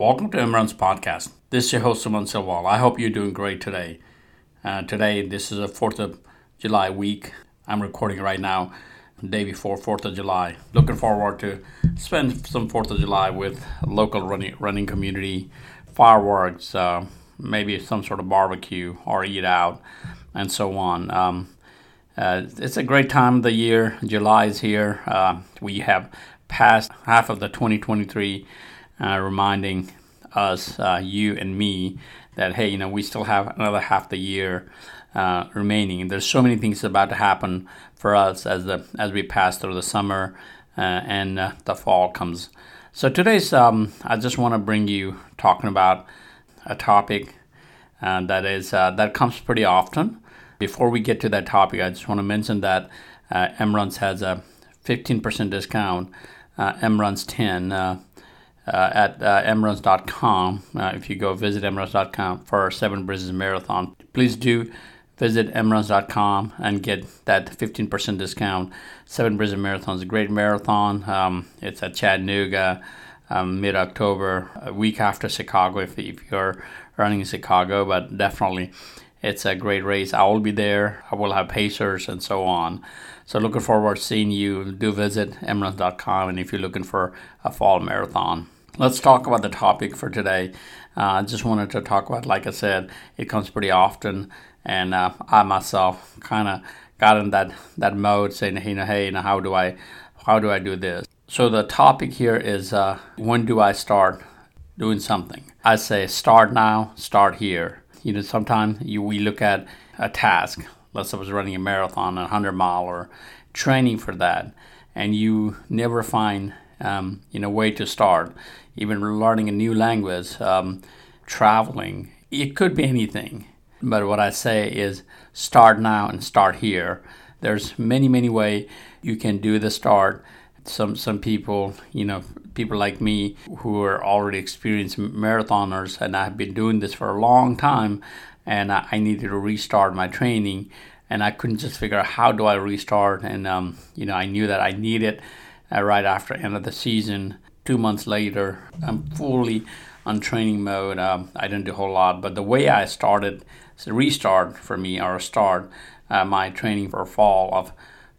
Welcome to MRuns podcast. This is your host, Suman Silwal. I hope you're doing great today. Uh, today, this is a 4th of July week. I'm recording right now, day before 4th of July. Looking forward to spend some 4th of July with local running, running community, fireworks, uh, maybe some sort of barbecue or eat out, and so on. Um, uh, it's a great time of the year. July is here. Uh, we have passed half of the 2023 uh, reminding us, uh, you and me, that hey, you know, we still have another half the year uh, remaining. There's so many things about to happen for us as the as we pass through the summer uh, and uh, the fall comes. So today's, um, I just want to bring you talking about a topic uh, that is that comes pretty often. Before we get to that topic, I just want to mention that uh, MRuns has a 15% discount. Uh, MRuns 10 uh, at uh. Uh, if you go visit mruns.com for Seven Bridges Marathon, please do visit mruns.com and get that 15% discount. Seven Bridges Marathon is a great marathon. Um, it's at Chattanooga. Um, mid October, a week after Chicago, if, if you're running in Chicago, but definitely it's a great race. I will be there. I will have pacers and so on. So looking forward to seeing you. Do visit mruns.com and if you're looking for a fall marathon. Let's talk about the topic for today. Uh, I uh, just wanted to talk about, like I said, it comes pretty often, and uh, I myself kind of got in that that mode, saying, you know, hey, you know, how do I, how do I do this? So the topic here is uh, when do I start doing something? I say start now, start here. You know, sometimes you, we look at a task let's say I was running a marathon, a 100 mile, or training for that, and you never find um, you know way to start, even learning a new language, um, traveling, it could be anything. But what I say is start now and start here. There's many many way you can do the start. Some some people, you know, people like me who are already experienced marathoners, and I've been doing this for a long time and I, I needed to restart my training and I couldn't just figure out how do I restart. And um, you know, I knew that I needed uh, right after end of the season. Two months later, I'm fully on training mode. Um, I didn't do a whole lot, but the way I started, it's a restart for me or a start uh, my training for fall of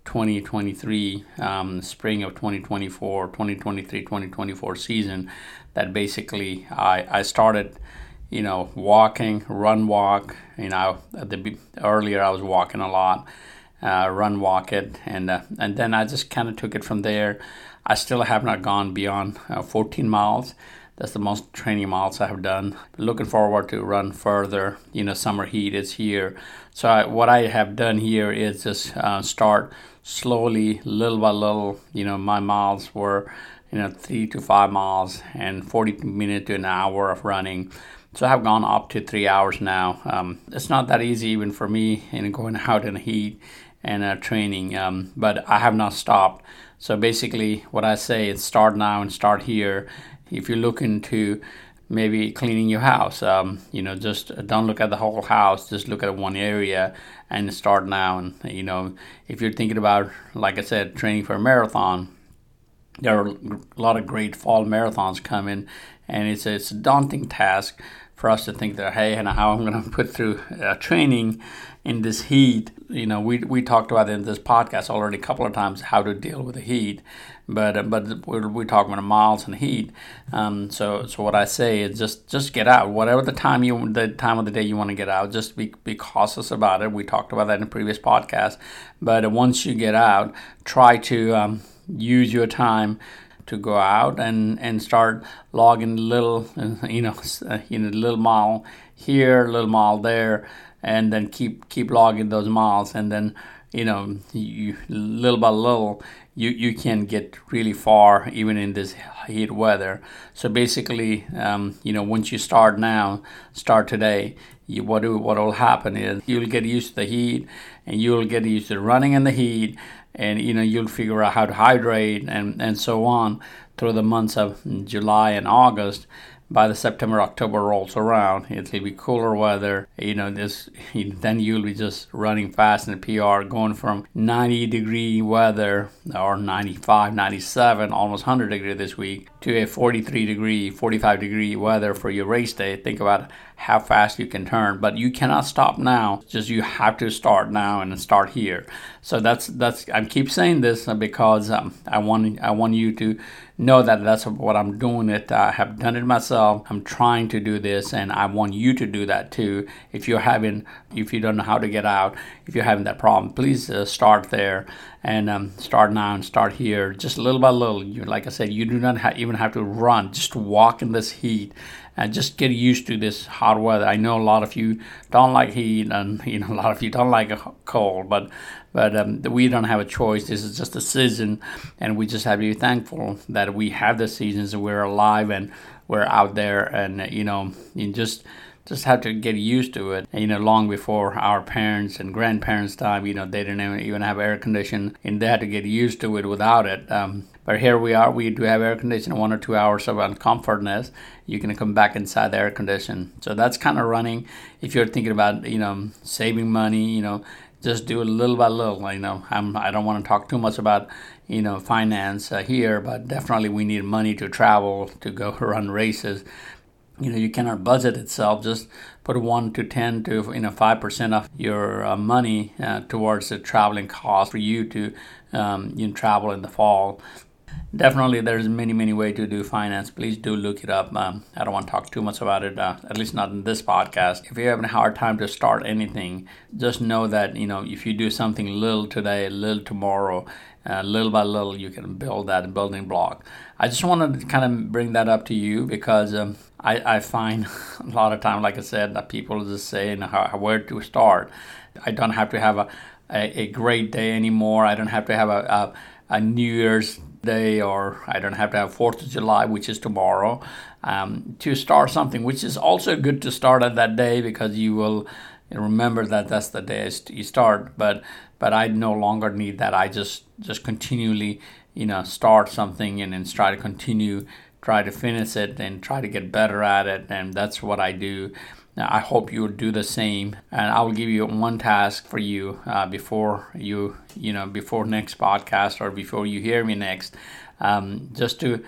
2023, um, spring of 2024, 2023, 2024 season. That basically I I started you know, walking, run, walk. You know, the earlier I was walking a lot, uh, run, walk it, and uh, and then I just kind of took it from there. I still have not gone beyond uh, 14 miles. That's the most training miles I have done. Looking forward to run further. You know, summer heat is here, so I, what I have done here is just uh, start slowly, little by little. You know, my miles were you know three to five miles and 40 minutes to an hour of running so I've gone up to three hours now. Um, it's not that easy even for me in going out in the heat and uh, training, um, but I have not stopped. So basically, what I say is start now and start here. If you're looking to maybe cleaning your house, um, you know, just don't look at the whole house, just look at one area and start now. And, you know, if you're thinking about, like I said, training for a marathon, there are a lot of great fall marathons coming, and it's it's a daunting task for us to think that hey, and how I'm going to put through uh, training in this heat. You know, we we talked about in this podcast already a couple of times how to deal with the heat, but uh, but we're, we talk about miles and heat. Um, so so what I say is just just get out, whatever the time you the time of the day you want to get out. Just be be cautious about it. We talked about that in a previous podcast. But once you get out, try to um, use your time to go out and, and start logging little, you know, you know, little mile here, little mile there, and then keep keep logging those miles, and then you know, you little by little, you you can get really far even in this heat weather. So basically, um, you know, once you start now, start today. You, what what will happen is you'll get used to the heat, and you'll get used to running in the heat, and you know you'll figure out how to hydrate and and so on through the months of July and August. By the September October rolls around, it'll be cooler weather. You know, this then you'll be just running fast in the PR, going from 90 degree weather or 95, 97, almost 100 degree this week to a 43 degree, 45 degree weather for your race day. Think about how fast you can turn, but you cannot stop now. Just you have to start now and start here. So that's that's I keep saying this because um, I want I want you to know that that's what I'm doing. It I have done it myself. I'm trying to do this, and I want you to do that too. If you're having if you don't know how to get out, if you're having that problem, please uh, start there and um, start now and start here, just little by little. You like I said, you do not ha- even have to run. Just walk in this heat and just get used to this hot weather. I know a lot of you don't like heat, and you know a lot of you don't like a cold, but but um, we don't have a choice. This is just a season, and we just have to be thankful that we have the seasons we're alive and we're out there, and you know, you just just have to get used to it. You know, long before our parents and grandparents' time, you know, they didn't even have air conditioning, and they had to get used to it without it. Um, but here we are. We do have air conditioning, one or two hours of uncomfortness. You can come back inside the air condition. So that's kind of running. If you're thinking about, you know, saving money, you know, just do it little by little. You know, I'm, I don't want to talk too much about, you know, finance uh, here, but definitely we need money to travel, to go run races you know you cannot budget itself just put 1 to 10 to you know 5% of your uh, money uh, towards the traveling cost for you to um, you know, travel in the fall. Definitely there's many many way to do finance. Please do look it up. Um, i don't want to talk too much about it uh, at least not in this podcast. If you're having a hard time to start anything just know that you know if you do something little today little tomorrow uh, little by little you can build that building block. I just wanted to kind of bring that up to you because um, I, I find a lot of time like i said that people just saying how, where to start? I don't have to have a, a, a great day anymore. I don't have to have a, a, a new year's day or I don't have to have 4th of July, which is tomorrow, um, to start something, which is also good to start at that day because you will remember that that's the day you start. But but I no longer need that. I just just continually you know start something and then try to continue, try to finish it and try to get better at it, and that's what I do. I hope you will do the same, and I will give you one task for you uh, before you, you know, before next podcast or before you hear me next, um, just to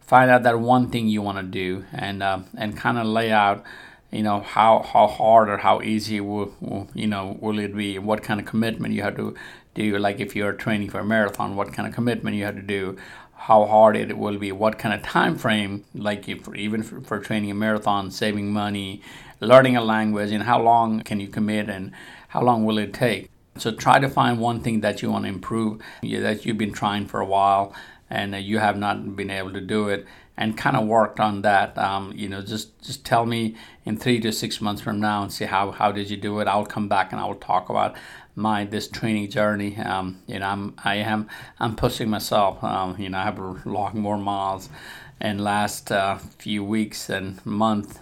find out that one thing you want to do and uh, and kind of lay out, you know, how how hard or how easy will, will you know will it be? What kind of commitment you have to do? Like if you're training for a marathon, what kind of commitment you have to do? how hard it will be, what kind of time frame, like if, even for, for training a marathon, saving money, learning a language, and how long can you commit and how long will it take. So try to find one thing that you want to improve, that you've been trying for a while and you have not been able to do it and kind of worked on that um, you know just just tell me in three to six months from now and see how how did you do it. I'll come back and i'll talk about my this training journey. Um, you know i'm i am i'm pushing myself um, you know i have a lot more miles in last uh, few weeks and month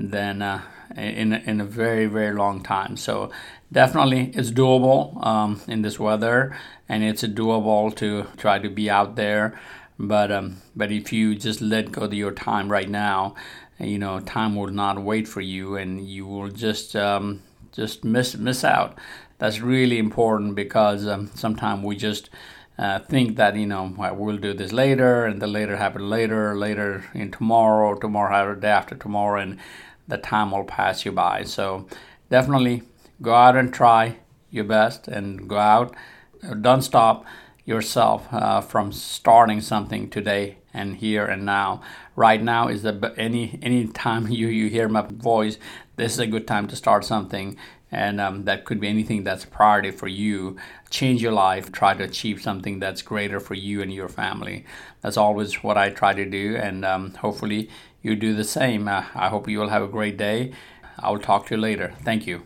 than uh, in, in a very very long time. So definitely it's doable um, in this weather and it's doable to try to be out there. But um, but if you just let go of your time right now you know time will not wait for you and you will just um, just miss miss out. That's really important because um, sometimes we just uh, think that you know well, do this later and the later happen later later in tomorrow tomorrow day after tomorrow and the time will pass you by. So definitely go out and try your best and go out. Don't stop yourself uh, from starting something today and here and now. Right now is the any any time you you hear my voice, this is a good time to start something. And um, that could be anything that's a priority for you. Change your life. Try to achieve something that's greater for you and your family. That's always what I try to do. And um, hopefully, you do the same. Uh, I hope you will have a great day. I'll talk to you later. Thank you.